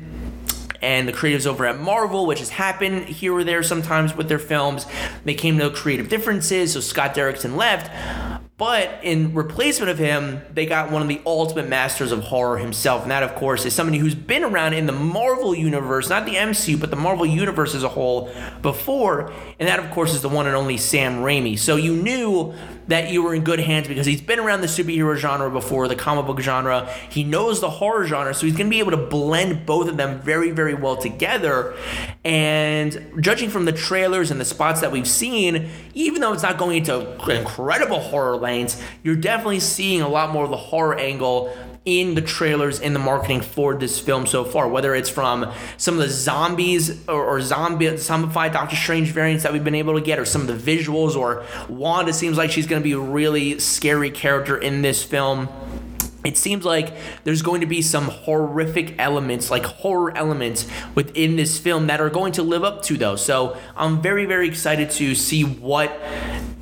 and the creatives over at Marvel, which has happened here or there sometimes with their films. They came to creative differences, so Scott Derrickson left. But in replacement of him, they got one of the ultimate masters of horror himself. And that, of course, is somebody who's been around in the Marvel universe, not the MCU, but the Marvel universe as a whole before. And that, of course, is the one and only Sam Raimi. So you knew that you were in good hands because he's been around the superhero genre before, the comic book genre. He knows the horror genre. So he's going to be able to blend both of them very, very well together. And judging from the trailers and the spots that we've seen, even though it's not going into incredible horror lanes, you're definitely seeing a lot more of the horror angle in the trailers in the marketing for this film so far, whether it's from some of the zombies or, or zombie zombified Doctor Strange variants that we've been able to get, or some of the visuals, or Wanda seems like she's going to be a really scary character in this film it seems like there's going to be some horrific elements, like horror elements within this film that are going to live up to those. So I'm very, very excited to see what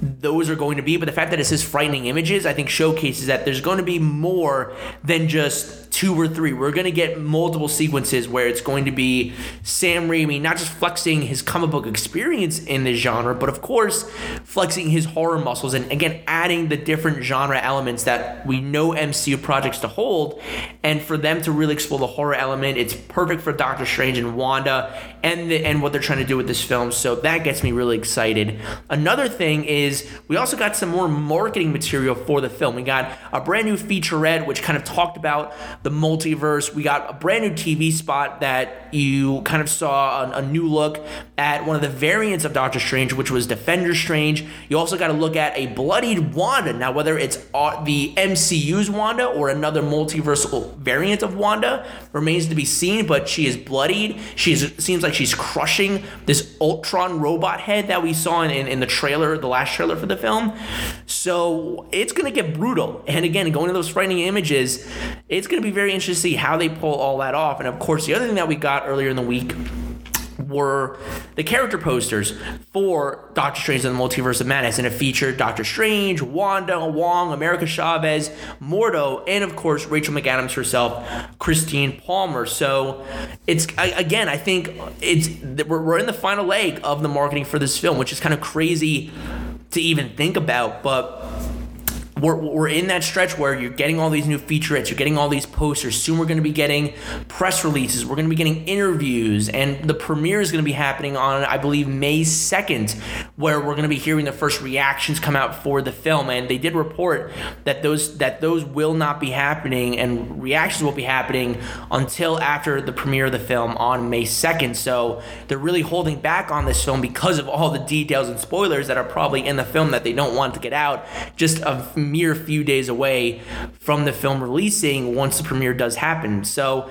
those are going to be. But the fact that it says frightening images, I think showcases that there's going to be more than just two or three. We're going to get multiple sequences where it's going to be Sam Raimi not just flexing his comic book experience in this genre, but of course, flexing his horror muscles and again, adding the different genre elements that we know MCU projects to hold. And for them to really explore the horror element, it's perfect for Doctor Strange and Wanda and, the, and what they're trying to do with this film. So that gets me really excited. Another thing is we also got some more marketing material for the film. We got a brand new featurette, which kind of talked about the multiverse. We got a brand new TV spot that you kind of saw a, a new look at one of the variants of Doctor Strange, which was Defender Strange. You also got to look at a bloodied Wanda. Now, whether it's uh, the MCU's Wanda or another multiversal variant of Wanda remains to be seen, but she is bloodied. She seems like she's crushing this Ultron robot head that we saw in, in, in the trailer, the last trailer for the film. So it's going to get brutal. And again, going to those frightening images, it's going to be very interesting to see how they pull all that off. And of course, the other thing that we got earlier in the week were the character posters for Doctor Strange and the Multiverse of Madness, and it featured Doctor Strange, Wanda, Wong, America Chavez, Mordo, and of course Rachel McAdams herself, Christine Palmer. So it's again, I think it's we're in the final leg of the marketing for this film, which is kind of crazy to even think about, but we're, we're in that stretch where you're getting all these new featurettes, you're getting all these posters. Soon we're going to be getting press releases, we're going to be getting interviews, and the premiere is going to be happening on, I believe, May 2nd, where we're going to be hearing the first reactions come out for the film. And they did report that those that those will not be happening, and reactions will be happening until after the premiere of the film on May 2nd. So they're really holding back on this film because of all the details and spoilers that are probably in the film that they don't want to get out. Just a mere few days away from the film releasing once the premiere does happen. So,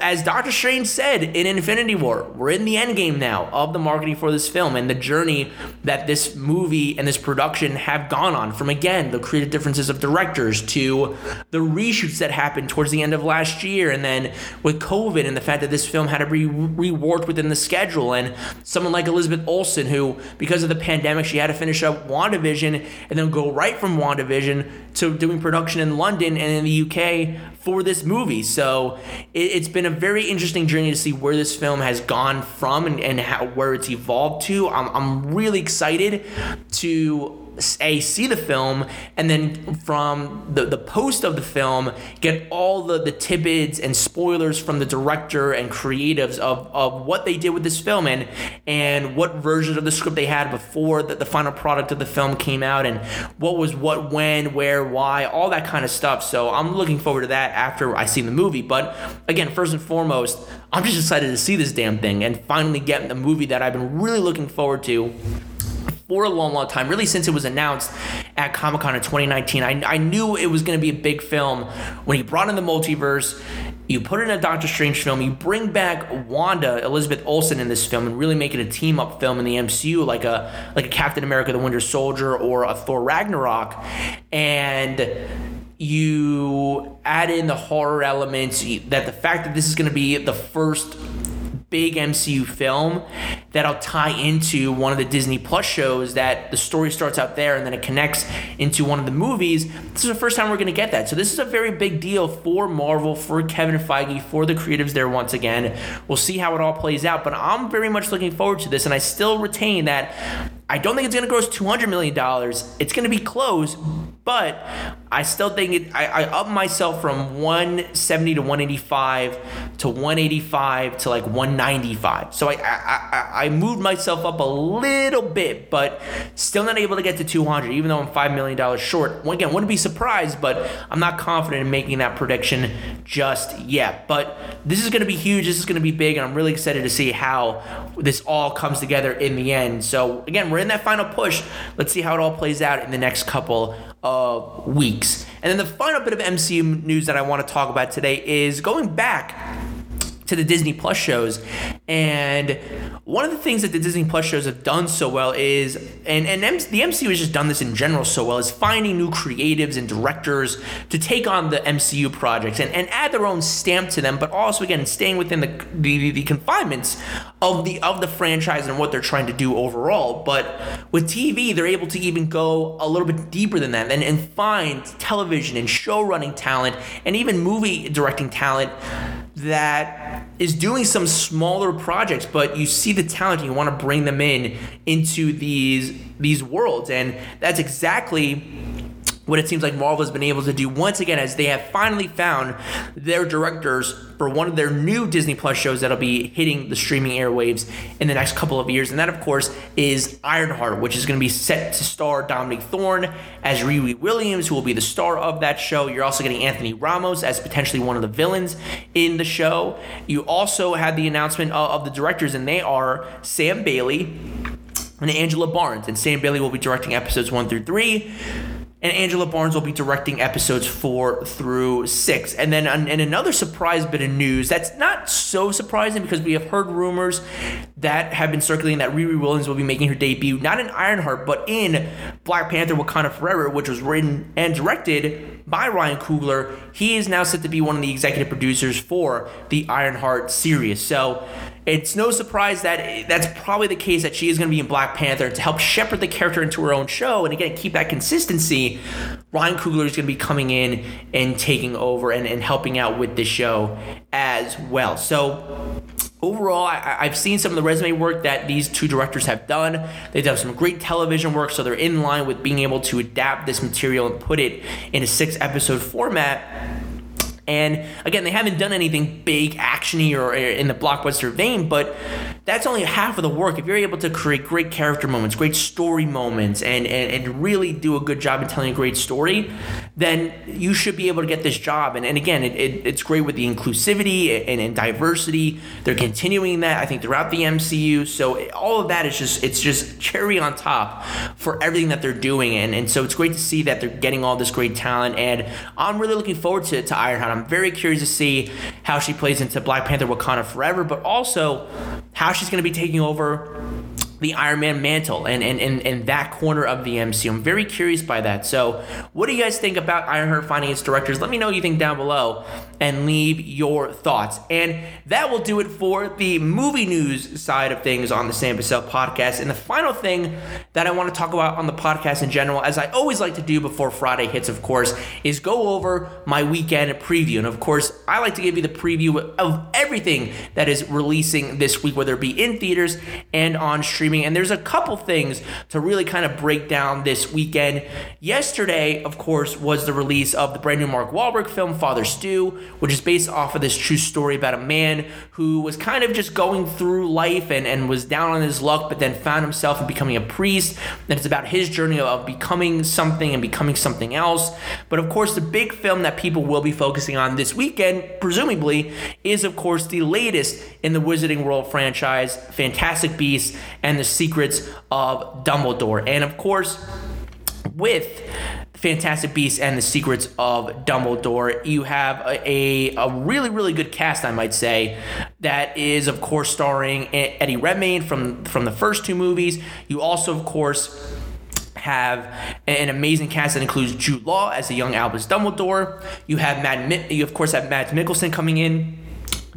as Doctor Strange said in Infinity War, we're in the end game now of the marketing for this film and the journey that this movie and this production have gone on from again the creative differences of directors to the reshoots that happened towards the end of last year and then with COVID and the fact that this film had to be reworked within the schedule and someone like Elizabeth Olsen who because of the pandemic she had to finish up WandaVision and then go right from WandaVision to doing production in London and in the UK for this movie. So it, has been a very interesting journey to see where this film has gone from and, and how, where it's evolved to. I'm, I'm really excited to a see the film and then from the, the post of the film get all the, the tidbits and spoilers from the director and creatives of, of what they did with this film and and what version of the script they had before the, the final product of the film came out and what was what when where why all that kind of stuff. So i'm looking forward to that after i see the movie. But again first and foremost i'm just excited to see this damn thing and finally get the movie that i've been really looking forward to for a long, long time, really since it was announced at Comic Con in 2019. I, I knew it was going to be a big film when he brought in the multiverse. You put in a Doctor Strange film, you bring back Wanda, Elizabeth Olsen in this film, and really make it a team up film in the MCU, like a like a Captain America: The Winter Soldier or a Thor Ragnarok, and you add in the horror elements. That the fact that this is going to be the first big MCU film that'll tie into one of the Disney Plus shows that the story starts out there and then it connects into one of the movies. This is the first time we're going to get that. So this is a very big deal for Marvel, for Kevin Feige, for the creatives there once again. We'll see how it all plays out, but I'm very much looking forward to this and I still retain that I don't think it's going to gross $200 million. It's going to be close, but I still think it, I, I up myself from 170 to 185 to 185 to like 195. So I, I, I moved myself up a little bit, but still not able to get to 200, even though I'm $5 million short. Again, wouldn't be surprised, but I'm not confident in making that prediction just yet. But this is going to be huge. This is going to be big, and I'm really excited to see how this all comes together in the end. So again, we're in that final push. Let's see how it all plays out in the next couple of weeks. And then the final bit of MCU news that I want to talk about today is going back to the Disney Plus shows. And one of the things that the Disney Plus shows have done so well is, and, and the MCU has just done this in general so well, is finding new creatives and directors to take on the MCU projects and, and add their own stamp to them, but also, again, staying within the, the, the confinements of the, of the franchise and what they're trying to do overall. But with TV, they're able to even go a little bit deeper than that and, and find television and show running talent and even movie directing talent that is doing some smaller projects, but you see the talent and you want to bring them in into these these worlds, and that's exactly what it seems like Marvel has been able to do once again as they have finally found their directors for one of their new Disney Plus shows that'll be hitting the streaming airwaves in the next couple of years. And that, of course, is Ironheart, which is going to be set to star Dominique Thorne as Riri Williams, who will be the star of that show. You're also getting Anthony Ramos as potentially one of the villains in the show. You also had the announcement of the directors, and they are Sam Bailey and Angela Barnes. And Sam Bailey will be directing episodes one through three and Angela Barnes will be directing episodes four through six. And then, and another surprise bit of news that's not so surprising because we have heard rumors that have been circulating that Riri Williams will be making her debut not in Ironheart but in Black Panther: Wakanda Forever, which was written and directed by Ryan Coogler. He is now set to be one of the executive producers for the Ironheart series. So it's no surprise that that's probably the case that she is going to be in Black Panther to help shepherd the character into her own show and again keep that consistency. Ryan Coogler is going to be coming in and taking over and, and helping out with the show as well. So overall, I, have seen some of the resume work that these two directors have done. They've done some great television work, so they're in line with being able to adapt this material and put it in a six episode format and again, they haven't done anything big, actiony, or in the blockbuster vein, but that's only half of the work. If you're able to create great character moments, great story moments, and, and, and really do a good job in telling a great story, then you should be able to get this job. And, and again, it, it, it's great with the inclusivity and, and diversity. They're continuing that, I think, throughout the MCU. So all of that is just, it's just cherry on top for everything that they're doing. And, and so it's great to see that they're getting all this great talent. And I'm really looking forward to, to Ironheart. I'm very curious to see how she plays into Black Panther Wakanda Forever, but also how she's going to be taking over the Iron Man mantle and, and, and, and that corner of the MCU. I'm very curious by that. So, what do you guys think about Ironheart finding its directors? Let me know what you think down below and leave your thoughts. And that will do it for the movie news side of things on the Sam Bussell podcast. And the final thing that I want to talk about on the podcast in general, as I always like to do before Friday hits, of course, is go over my weekend preview. And of course, I like to give you the preview of everything that is releasing this week, whether it be in theaters and on streaming streaming. And there's a couple things to really kind of break down this weekend. Yesterday, of course, was the release of the brand new Mark Wahlberg film, Father Stu, which is based off of this true story about a man who was kind of just going through life and, and was down on his luck, but then found himself in becoming a priest. And it's about his journey of becoming something and becoming something else. But of course, the big film that people will be focusing on this weekend, presumably, is of course the latest in the Wizarding World franchise, Fantastic Beasts and and the Secrets of Dumbledore. And of course, with Fantastic Beasts and the Secrets of Dumbledore. You have a, a, really, really good cast, I might say, that is, of course, starring Eddie Redmayne from, from the first two movies. You also, of course, have an amazing cast that includes Jude Law as the young Albus Dumbledore. You have Matt, you of course have Mads Mikkelsen coming in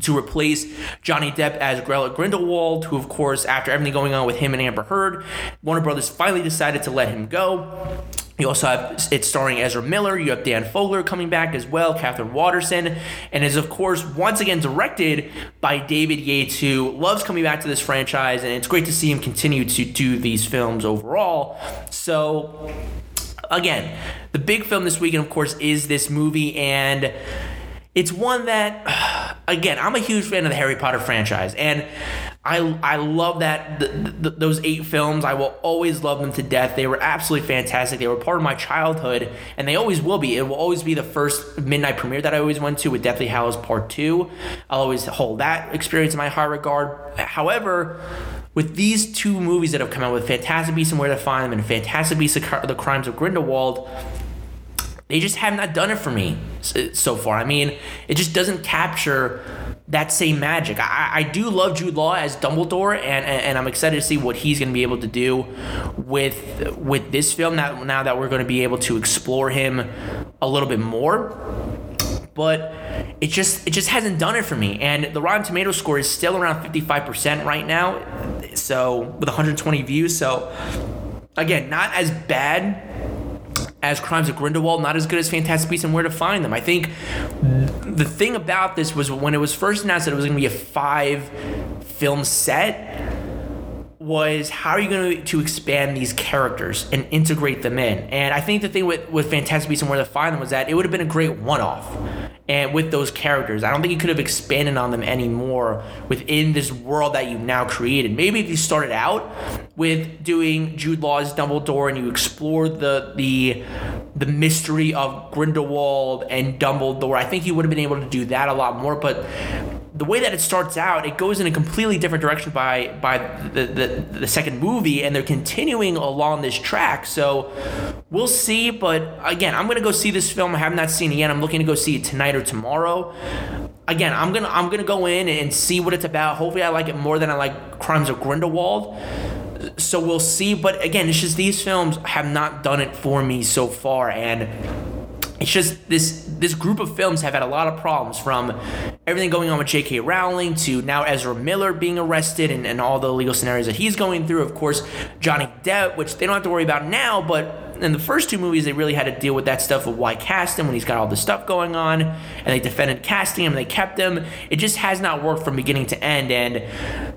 to replace Johnny Depp as Gellert Grindelwald, who, of course, after everything going on with him and Amber Heard, Warner Brothers finally decided to let him go. You also have it starring Ezra Miller. You have Dan Fogler coming back as well, Katherine Waterston, and is of course once again directed by David Yates, who loves coming back to this franchise, and it's great to see him continue to do these films overall. So, again, the big film this weekend, of course, is this movie, and it's one that, *sighs* again, I'm a huge fan of the Harry Potter franchise, and I I love that those eight films. I will always love them to death. They were absolutely fantastic. They were part of my childhood, and they always will be. It will always be the first midnight premiere that I always went to with Deathly Hallows Part Two. I'll always hold that experience in my high regard. However, with these two movies that have come out with Fantastic Beasts and Where to Find Them and Fantastic Beasts: The Crimes of Grindelwald they just have not done it for me so far. I mean, it just doesn't capture that same magic. I, I do love Jude Law as Dumbledore, and, and, I'm excited to see what he's going to be able to do with with this film. Now, now that we're going to be able to explore him a little bit more, but it just it just hasn't done it for me. And the Rotten Tomato score is still around 55% right now, so with 120 views. So again, not as bad as Crimes of Grindelwald, not as good as Fantastic Beasts and Where to Find Them. I think the thing about this was when it was first announced that it was going to be a five film set was how are you going to expand these characters and integrate them in? And I think the thing with, with Fantastic Beasts and Where to Find Them was that it would have been a great one-off and with those characters. I don't think you could have expanded on them anymore within this world that you've now created. Maybe if you started out with doing Jude Law's Dumbledore and you explored the the the mystery of Grindelwald and Dumbledore, I think you would have been able to do that a lot more. But the way that it starts out, it goes in a completely different direction by by the, the, the second movie, and they're continuing along this track. So we'll see. But again, I'm gonna go see this film. I have not seen it yet. I'm looking to go see it tonight or tomorrow. Again, I'm gonna I'm gonna go in and see what it's about. Hopefully, I like it more than I like Crimes of Grindelwald. So we'll see. But again, it's just these films have not done it for me so far, and it's just this this group of films have had a lot of problems from everything going on with J.K. Rowling to now Ezra Miller being arrested and, and all the legal scenarios that he's going through. Of course, Johnny Depp, which they don't have to worry about now, but in the first two movies, they really had to deal with that stuff of why cast him when he's got all this stuff going on, and they defended casting him, and they kept him. It just has not worked from beginning to end, and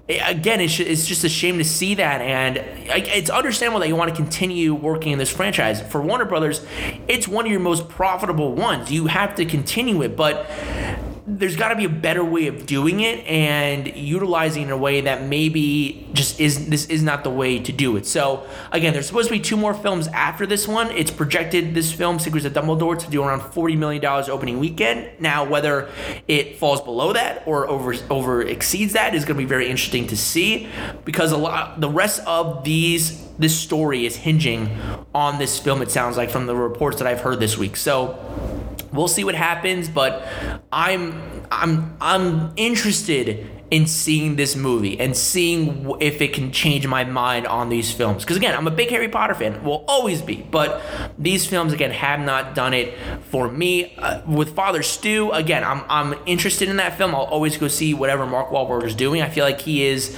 it, again, it's, it's just a shame to see that, and it's understandable that you want to continue working in this franchise. For Warner Brothers, it's one of your most profitable ones. You have to continue it, but there's got to be a better way of doing it and utilizing in a way that maybe just is this is not the way to do it. So again, there's supposed to be two more films after this one. It's projected this film Secrets of Dumbledore to do around 40 million dollars opening weekend. Now whether it falls below that or over over exceeds that is going to be very interesting to see because a lot the rest of these this story is hinging on this film it sounds like from the reports that I've heard this week. So we'll see what happens, but I'm I'm I'm interested in seeing this movie and seeing if it can change my mind on these films. Because again, I'm a big Harry Potter fan, will always be, but these films again have not done it for me. Uh, with Father Stu, again, I'm I'm interested in that film. I'll always go see whatever Mark Wahlberg is doing. I feel like he is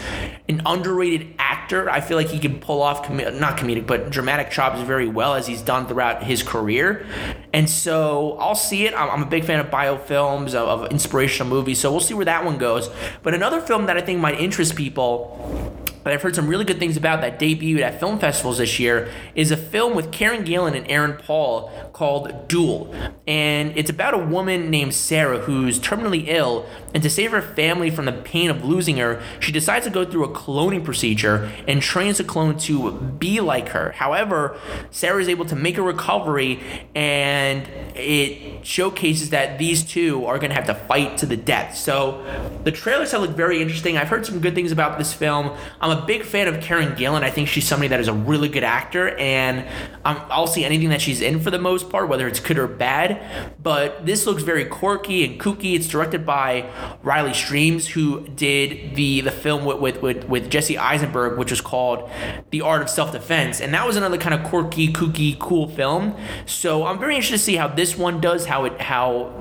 an underrated actor. I feel like he can pull off com- not comedic, but dramatic chops very well as he's done throughout his career. And so I'll see it. I'm, I'm a big fan of biofilms, of, of inspirational movies. So we'll see where that one goes. But another film that I think might interest people that I've heard some really good things about that debuted at film festivals this year is a film with Karen Gillan and Aaron Paul called Dual. And it's about a woman named Sarah who's terminally ill, and to save her family from the pain of losing her, she decides to go through a cloning procedure and trains a clone to be like her. However, Sarah is able to make a recovery, and it showcases that these two are going to have to fight to the death. So the trailers have looked very interesting. I've heard some good things about this film. I'm a big fan of Karen Gillan. I think she's somebody that is a really good actor, and um, I'll see anything that she's in for the most part, whether it's good or bad. But this looks very quirky and kooky. It's directed by Riley Stearns, who did the the film with with, with, with Jesse Eisenberg, which was called The Art of Self Defense, and that was another kind of quirky, kooky, cool film. So I'm very interested to see how this one does, how it how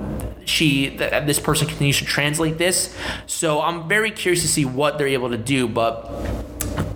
she th- this person continues to translate this. So I'm very curious to see what they're able to do, but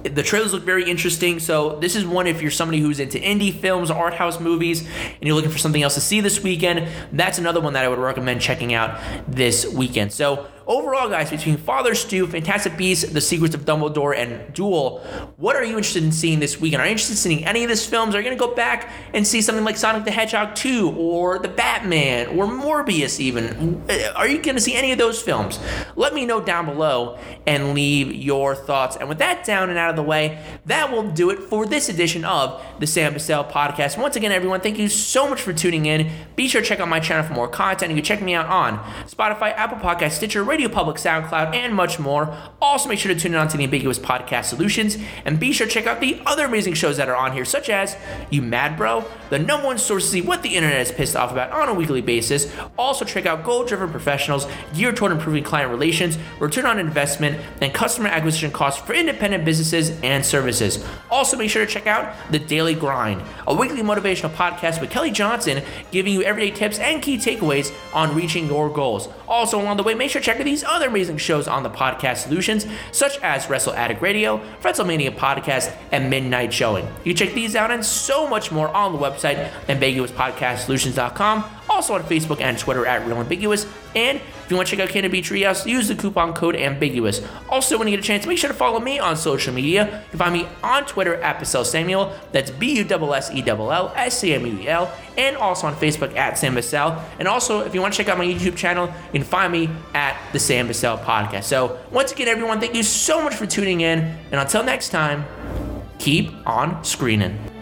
the trailers look very interesting. So this is one if you're somebody who's into indie films, art house movies, and you're looking for something else to see this weekend. That's another one that I would recommend checking out this weekend. So overall, guys, between Father Stu, Fantastic Beasts, The Secrets of Dumbledore, and Dual, what are you interested in seeing this weekend? Are you interested in seeing any of these films? Are you going to go back and see something like Sonic the Hedgehog 2 or The Batman or Morbius even? Are you going to see any of those films? Let me know down below and leave your thoughts. And with that down and out of the way, that will do it for this edition of the Sam Bussell podcast. Once again, everyone, thank you so much for tuning in. Be sure to check out my channel for more content. You can check me out on Spotify, Apple Podcast, Stitcher, Radio Radio Public, SoundCloud, and much more. Also, make sure to tune in to the Ambiguous Podcast Solutions, and be sure to check out the other amazing shows that are on here, such as You Mad Bro, the number one source to see what the internet is pissed off about on a weekly basis. Also, check out Goal Driven Professionals, geared toward improving client relations, return on investment, and customer acquisition costs for independent businesses and services. Also, make sure to check out The Daily Grind, a weekly motivational podcast with Kelly Johnson, giving you everyday tips and key takeaways on reaching your goals. Also, along the way, make sure to check out these other amazing shows on the podcast solutions, such as Wrestle Addict Radio, WrestleMania Podcast, and Midnight Showing. You check these out and so much more on the website, ambiguouspodcastsolutions.com. Also on Facebook and Twitter at Real Ambiguous. And if you want to check out Canada Beach Treehouse, use the coupon code Ambiguous. Also, when you get a chance, make sure to follow me on social media. You can find me on Twitter at Bussell Samuel. That's B U S S E L L S A M U E L. And also on Facebook at Sam Bussell. And also, if you want to check out my YouTube channel, you can find me at the Sam Bussell Podcast. So, once again, everyone, thank you so much for tuning in. And until next time, keep on screening.